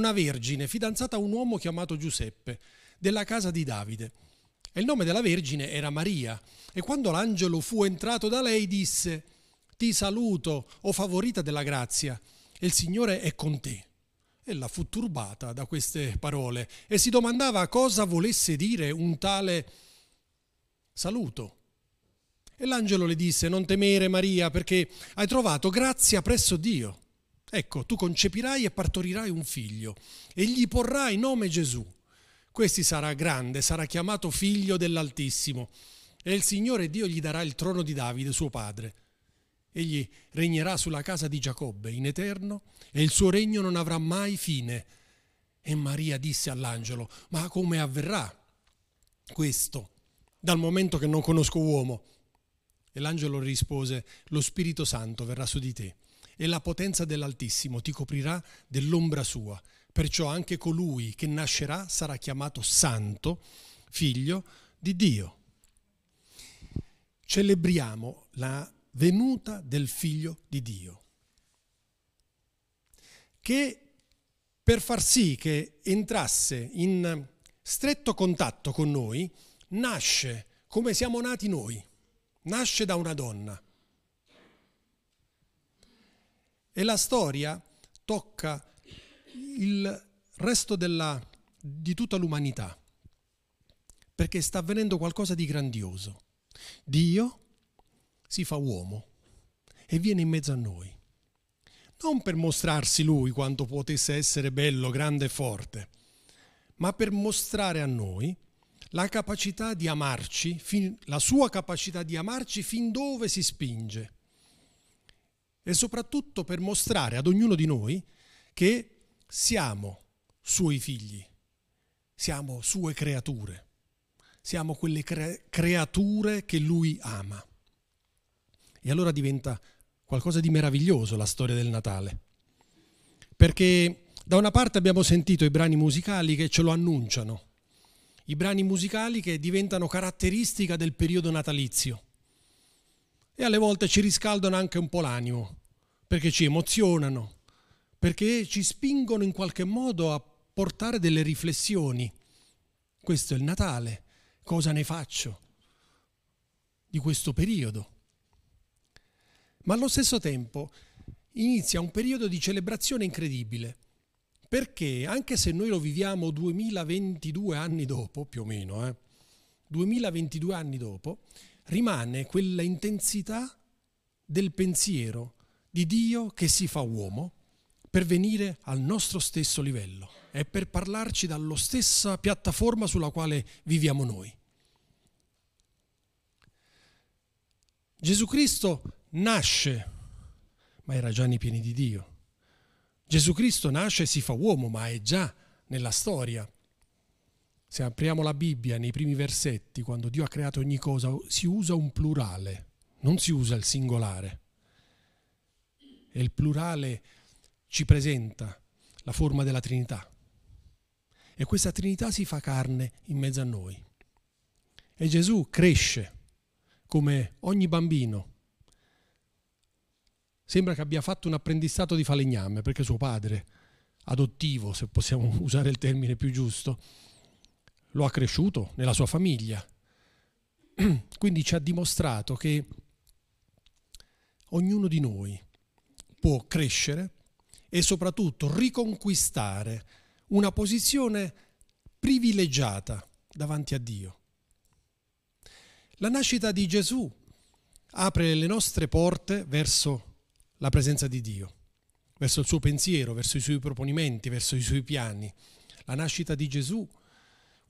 una vergine fidanzata a un uomo chiamato Giuseppe, della casa di Davide. E il nome della vergine era Maria. E quando l'angelo fu entrato da lei disse, Ti saluto, o favorita della grazia, e il Signore è con te. Ella fu turbata da queste parole e si domandava cosa volesse dire un tale saluto. E l'angelo le disse, non temere Maria, perché hai trovato grazia presso Dio. Ecco, tu concepirai e partorirai un figlio, e gli porrai nome Gesù. Questi sarà grande, sarà chiamato figlio dell'Altissimo, e il Signore Dio gli darà il trono di Davide, suo padre. Egli regnerà sulla casa di Giacobbe in eterno, e il suo regno non avrà mai fine. E Maria disse all'angelo, ma come avverrà questo, dal momento che non conosco uomo? E l'angelo rispose, lo Spirito Santo verrà su di te e la potenza dell'Altissimo ti coprirà dell'ombra sua. Perciò anche colui che nascerà sarà chiamato Santo, figlio di Dio. Celebriamo la venuta del figlio di Dio, che per far sì che entrasse in stretto contatto con noi, nasce come siamo nati noi nasce da una donna. E la storia tocca il resto della, di tutta l'umanità, perché sta avvenendo qualcosa di grandioso. Dio si fa uomo e viene in mezzo a noi. Non per mostrarsi lui quanto potesse essere bello, grande e forte, ma per mostrare a noi la capacità di amarci, la sua capacità di amarci fin dove si spinge. E soprattutto per mostrare ad ognuno di noi che siamo suoi figli, siamo sue creature, siamo quelle cre- creature che lui ama. E allora diventa qualcosa di meraviglioso la storia del Natale. Perché da una parte abbiamo sentito i brani musicali che ce lo annunciano, i brani musicali che diventano caratteristica del periodo natalizio e alle volte ci riscaldano anche un po' l'animo, perché ci emozionano, perché ci spingono in qualche modo a portare delle riflessioni. Questo è il Natale, cosa ne faccio di questo periodo? Ma allo stesso tempo inizia un periodo di celebrazione incredibile perché anche se noi lo viviamo 2022 anni dopo, più o meno, eh, 2022 anni dopo, rimane quella intensità del pensiero di Dio che si fa uomo per venire al nostro stesso livello e per parlarci dalla stessa piattaforma sulla quale viviamo noi. Gesù Cristo nasce, ma era già nei pieni di Dio. Gesù Cristo nasce e si fa uomo, ma è già nella storia. Se apriamo la Bibbia nei primi versetti, quando Dio ha creato ogni cosa, si usa un plurale, non si usa il singolare. E il plurale ci presenta la forma della Trinità. E questa Trinità si fa carne in mezzo a noi. E Gesù cresce come ogni bambino sembra che abbia fatto un apprendistato di falegname, perché suo padre, adottivo, se possiamo usare il termine più giusto, lo ha cresciuto nella sua famiglia. Quindi ci ha dimostrato che ognuno di noi può crescere e soprattutto riconquistare una posizione privilegiata davanti a Dio. La nascita di Gesù apre le nostre porte verso la presenza di Dio, verso il suo pensiero, verso i suoi proponimenti, verso i suoi piani. La nascita di Gesù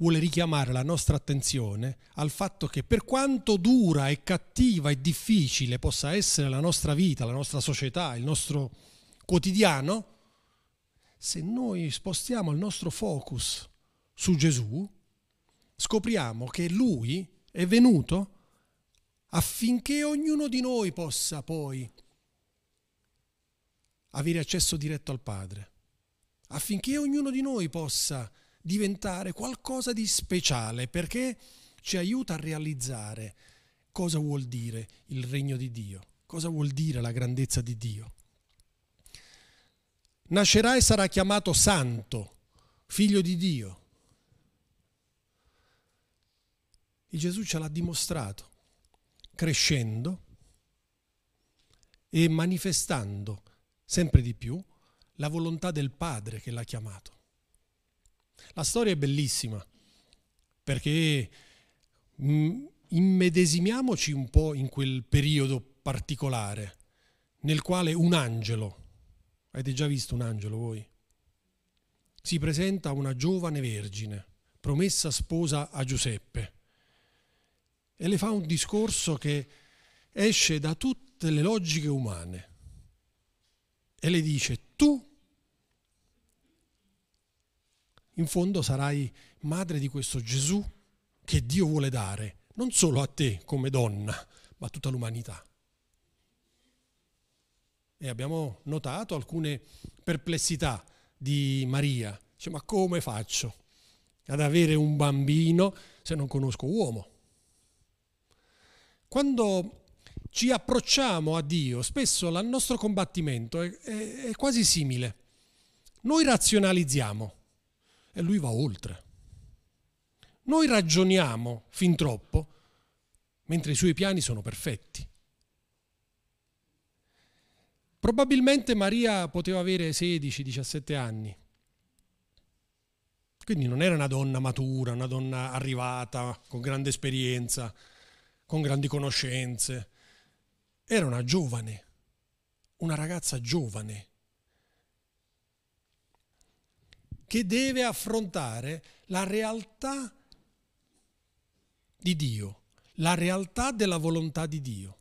vuole richiamare la nostra attenzione al fatto che per quanto dura e cattiva e difficile possa essere la nostra vita, la nostra società, il nostro quotidiano, se noi spostiamo il nostro focus su Gesù, scopriamo che Lui è venuto affinché ognuno di noi possa poi avere accesso diretto al Padre, affinché ognuno di noi possa diventare qualcosa di speciale, perché ci aiuta a realizzare cosa vuol dire il regno di Dio, cosa vuol dire la grandezza di Dio. nascerà e sarà chiamato santo, figlio di Dio. E Gesù ce l'ha dimostrato, crescendo e manifestando sempre di più la volontà del Padre che l'ha chiamato. La storia è bellissima perché mm, immedesimiamoci un po' in quel periodo particolare nel quale un angelo, avete già visto un angelo voi? Si presenta a una giovane vergine, promessa sposa a Giuseppe, e le fa un discorso che esce da tutte le logiche umane e le dice tu in fondo sarai madre di questo Gesù che Dio vuole dare, non solo a te come donna, ma a tutta l'umanità. E abbiamo notato alcune perplessità di Maria. Dice, ma come faccio ad avere un bambino se non conosco uomo? Quando ci approcciamo a Dio, spesso il nostro combattimento è, è, è quasi simile. Noi razionalizziamo e lui va oltre. Noi ragioniamo fin troppo, mentre i suoi piani sono perfetti. Probabilmente Maria poteva avere 16-17 anni, quindi non era una donna matura, una donna arrivata, con grande esperienza, con grandi conoscenze. Era una giovane, una ragazza giovane, che deve affrontare la realtà di Dio, la realtà della volontà di Dio.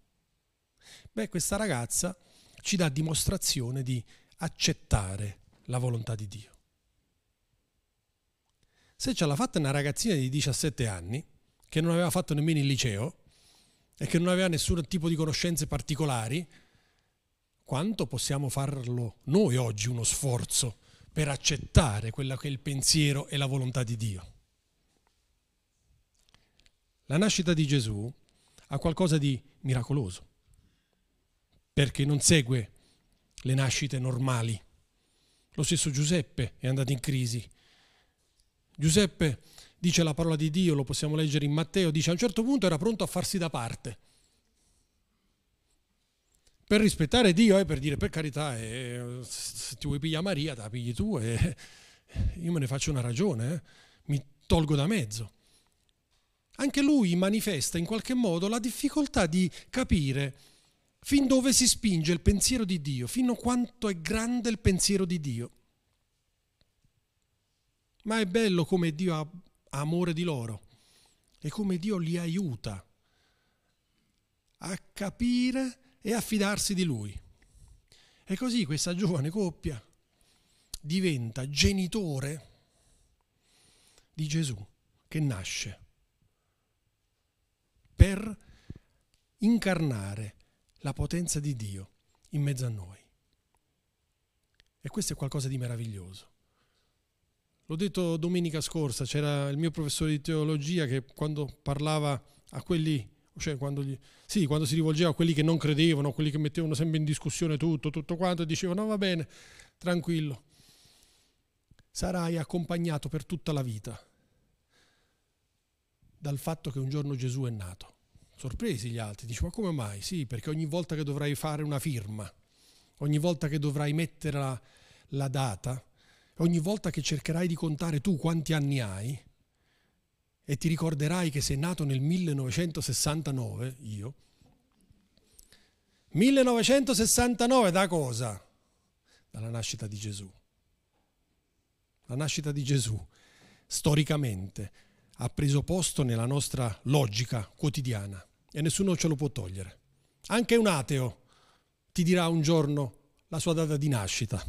Beh, questa ragazza ci dà dimostrazione di accettare la volontà di Dio. Se ce l'ha fatta una ragazzina di 17 anni, che non aveva fatto nemmeno il liceo e che non aveva nessun tipo di conoscenze particolari, quanto possiamo farlo noi oggi uno sforzo per accettare quello che è il pensiero e la volontà di Dio. La nascita di Gesù ha qualcosa di miracoloso, perché non segue le nascite normali. Lo stesso Giuseppe è andato in crisi. Giuseppe dice la parola di Dio, lo possiamo leggere in Matteo, dice a un certo punto era pronto a farsi da parte per rispettare Dio e eh, per dire per carità, eh, se ti vuoi pigliare Maria, te la pigli tu e io me ne faccio una ragione, eh, mi tolgo da mezzo. Anche lui manifesta in qualche modo la difficoltà di capire fin dove si spinge il pensiero di Dio, fino a quanto è grande il pensiero di Dio. Ma è bello come Dio ha amore di loro e come Dio li aiuta a capire e affidarsi di lui. E così questa giovane coppia diventa genitore di Gesù che nasce per incarnare la potenza di Dio in mezzo a noi. E questo è qualcosa di meraviglioso. L'ho detto domenica scorsa, c'era il mio professore di teologia che quando parlava a quelli cioè quando, gli, sì, quando si rivolgeva a quelli che non credevano, a quelli che mettevano sempre in discussione tutto, tutto quanto, dicevano no va bene, tranquillo, sarai accompagnato per tutta la vita dal fatto che un giorno Gesù è nato. Sorpresi gli altri, dice ma come mai? Sì, perché ogni volta che dovrai fare una firma, ogni volta che dovrai mettere la, la data, ogni volta che cercherai di contare tu quanti anni hai, e ti ricorderai che sei nato nel 1969, io. 1969 da cosa? Dalla nascita di Gesù. La nascita di Gesù, storicamente, ha preso posto nella nostra logica quotidiana e nessuno ce lo può togliere. Anche un ateo ti dirà un giorno la sua data di nascita.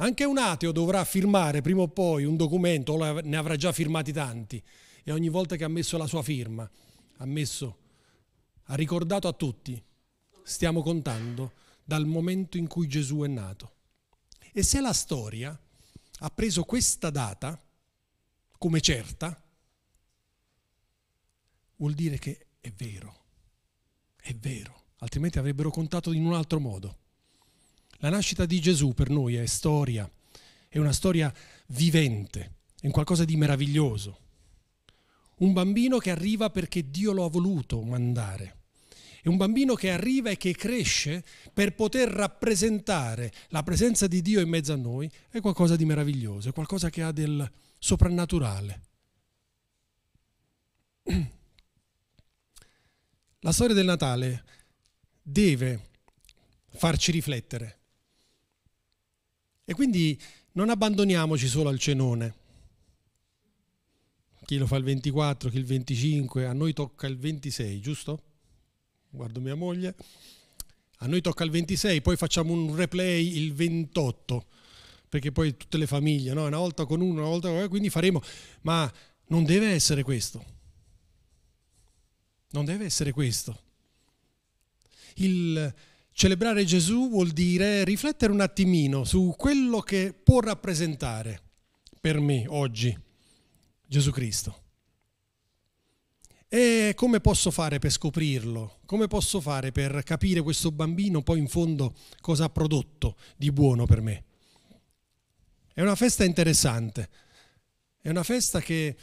Anche un ateo dovrà firmare prima o poi un documento, ne avrà già firmati tanti, e ogni volta che ha messo la sua firma, ha messo, ha ricordato a tutti, stiamo contando dal momento in cui Gesù è nato. E se la storia ha preso questa data come certa, vuol dire che è vero, è vero, altrimenti avrebbero contato in un altro modo. La nascita di Gesù per noi è storia, è una storia vivente, è un qualcosa di meraviglioso. Un bambino che arriva perché Dio lo ha voluto mandare. È un bambino che arriva e che cresce per poter rappresentare la presenza di Dio in mezzo a noi. È qualcosa di meraviglioso, è qualcosa che ha del soprannaturale. La storia del Natale deve farci riflettere. E quindi non abbandoniamoci solo al cenone. Chi lo fa il 24, chi il 25, a noi tocca il 26, giusto? Guardo mia moglie. A noi tocca il 26, poi facciamo un replay il 28, perché poi tutte le famiglie, no? una volta con uno, una volta con uno, quindi faremo, ma non deve essere questo. Non deve essere questo. Il celebrare Gesù vuol dire riflettere un attimino su quello che può rappresentare per me oggi Gesù Cristo. E come posso fare per scoprirlo? Come posso fare per capire questo bambino poi in fondo cosa ha prodotto di buono per me? È una festa interessante, è una festa che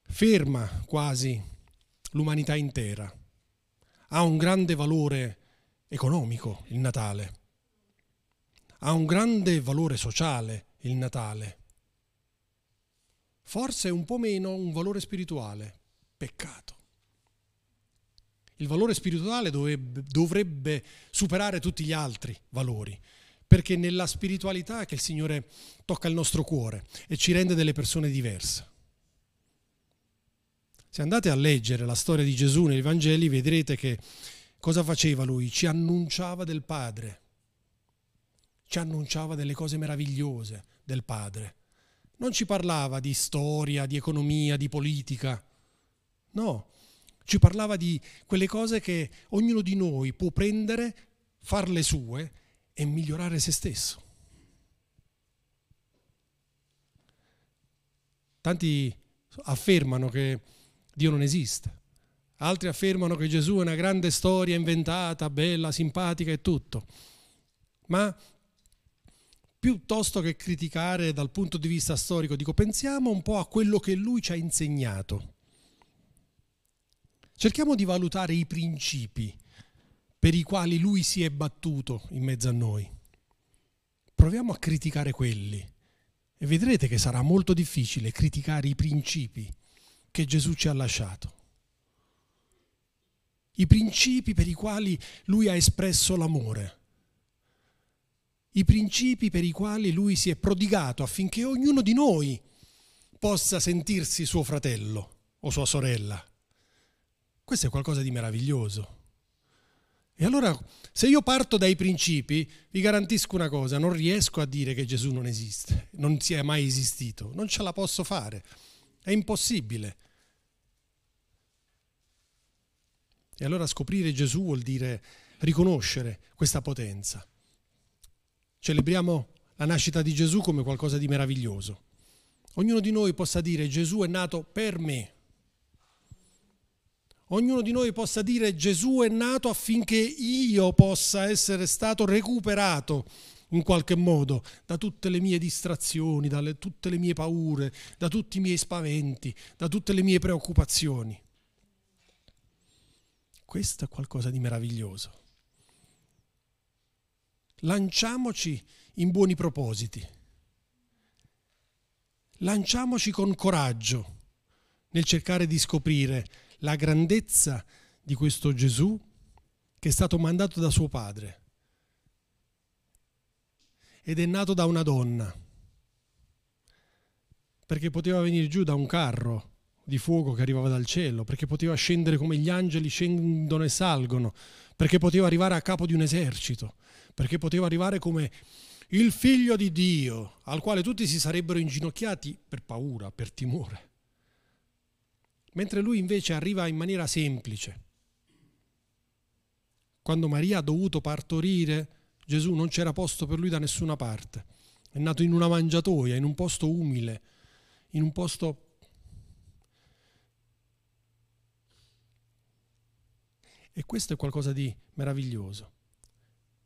ferma quasi l'umanità intera. Ha un grande valore economico il Natale, ha un grande valore sociale il Natale, forse un po' meno un valore spirituale, peccato. Il valore spirituale dovrebbe, dovrebbe superare tutti gli altri valori, perché nella spiritualità è che il Signore tocca il nostro cuore e ci rende delle persone diverse. Se andate a leggere la storia di Gesù nei Vangeli vedrete che cosa faceva lui? Ci annunciava del Padre, ci annunciava delle cose meravigliose del Padre. Non ci parlava di storia, di economia, di politica. No, ci parlava di quelle cose che ognuno di noi può prendere, farle sue e migliorare se stesso. Tanti affermano che Dio non esiste. Altri affermano che Gesù è una grande storia inventata, bella, simpatica e tutto. Ma piuttosto che criticare dal punto di vista storico, dico pensiamo un po' a quello che lui ci ha insegnato. Cerchiamo di valutare i principi per i quali lui si è battuto in mezzo a noi. Proviamo a criticare quelli e vedrete che sarà molto difficile criticare i principi che Gesù ci ha lasciato. I principi per i quali lui ha espresso l'amore. I principi per i quali lui si è prodigato affinché ognuno di noi possa sentirsi suo fratello o sua sorella. Questo è qualcosa di meraviglioso. E allora, se io parto dai principi, vi garantisco una cosa, non riesco a dire che Gesù non esiste, non sia mai esistito, non ce la posso fare. È impossibile. E allora scoprire Gesù vuol dire riconoscere questa potenza. Celebriamo la nascita di Gesù come qualcosa di meraviglioso. Ognuno di noi possa dire Gesù è nato per me. Ognuno di noi possa dire Gesù è nato affinché io possa essere stato recuperato in qualche modo da tutte le mie distrazioni, da tutte le mie paure, da tutti i miei spaventi, da tutte le mie preoccupazioni. Questo è qualcosa di meraviglioso. Lanciamoci in buoni propositi. Lanciamoci con coraggio nel cercare di scoprire la grandezza di questo Gesù che è stato mandato da suo padre ed è nato da una donna, perché poteva venire giù da un carro di fuoco che arrivava dal cielo, perché poteva scendere come gli angeli scendono e salgono, perché poteva arrivare a capo di un esercito, perché poteva arrivare come il figlio di Dio, al quale tutti si sarebbero inginocchiati per paura, per timore. Mentre lui invece arriva in maniera semplice. Quando Maria ha dovuto partorire, Gesù non c'era posto per lui da nessuna parte. È nato in una mangiatoia, in un posto umile, in un posto... E questo è qualcosa di meraviglioso.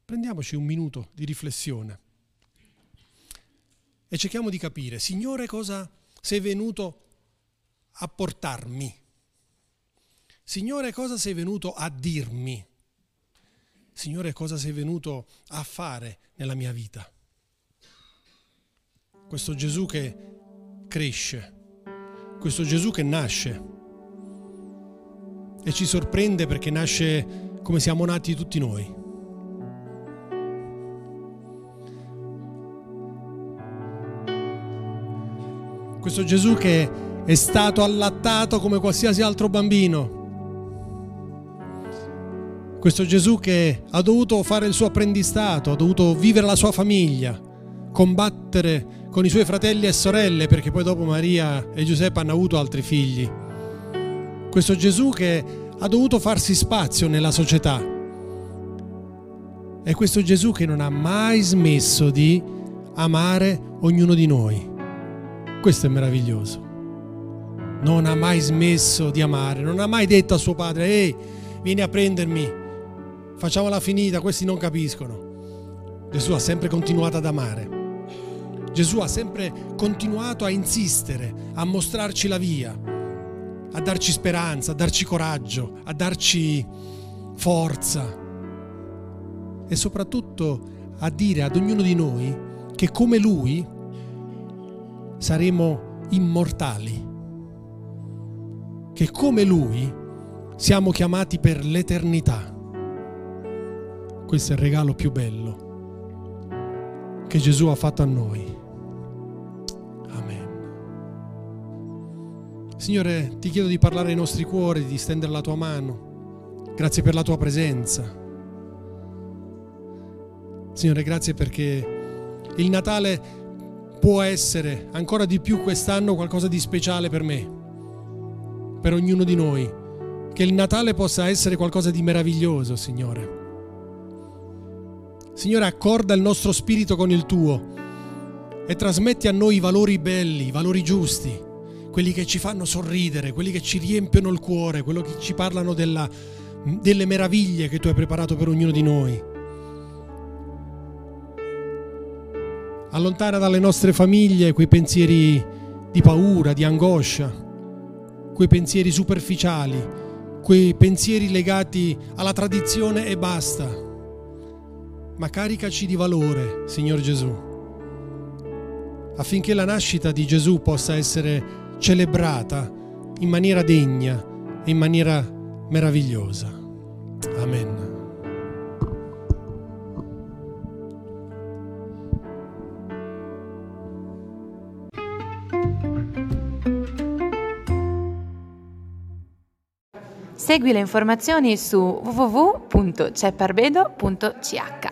Prendiamoci un minuto di riflessione e cerchiamo di capire, Signore, cosa sei venuto a portarmi? Signore, cosa sei venuto a dirmi? Signore, cosa sei venuto a fare nella mia vita? Questo Gesù che cresce, questo Gesù che nasce e ci sorprende perché nasce come siamo nati tutti noi. Questo Gesù che è stato allattato come qualsiasi altro bambino. Questo Gesù che ha dovuto fare il suo apprendistato, ha dovuto vivere la sua famiglia, combattere con i suoi fratelli e sorelle, perché poi dopo Maria e Giuseppe hanno avuto altri figli. Questo Gesù che ha dovuto farsi spazio nella società. È questo Gesù che non ha mai smesso di amare ognuno di noi. Questo è meraviglioso. Non ha mai smesso di amare, non ha mai detto a suo padre, ehi, vieni a prendermi, facciamola finita, questi non capiscono. Gesù ha sempre continuato ad amare. Gesù ha sempre continuato a insistere, a mostrarci la via, a darci speranza, a darci coraggio, a darci forza e soprattutto a dire ad ognuno di noi che come Lui saremo immortali, che come Lui siamo chiamati per l'eternità. Questo è il regalo più bello che Gesù ha fatto a noi. Signore, ti chiedo di parlare ai nostri cuori, di stendere la tua mano. Grazie per la tua presenza. Signore, grazie perché il Natale può essere ancora di più quest'anno qualcosa di speciale per me, per ognuno di noi. Che il Natale possa essere qualcosa di meraviglioso, Signore. Signore, accorda il nostro spirito con il tuo e trasmetti a noi i valori belli, i valori giusti, quelli che ci fanno sorridere, quelli che ci riempiono il cuore, quelli che ci parlano della, delle meraviglie che tu hai preparato per ognuno di noi. Allontana dalle nostre famiglie quei pensieri di paura, di angoscia, quei pensieri superficiali, quei pensieri legati alla tradizione e basta. Ma caricaci di valore, Signor Gesù, affinché la nascita di Gesù possa essere celebrata in maniera degna e in maniera meravigliosa. Amen. Segui le informazioni su www.cepparbedo.ch.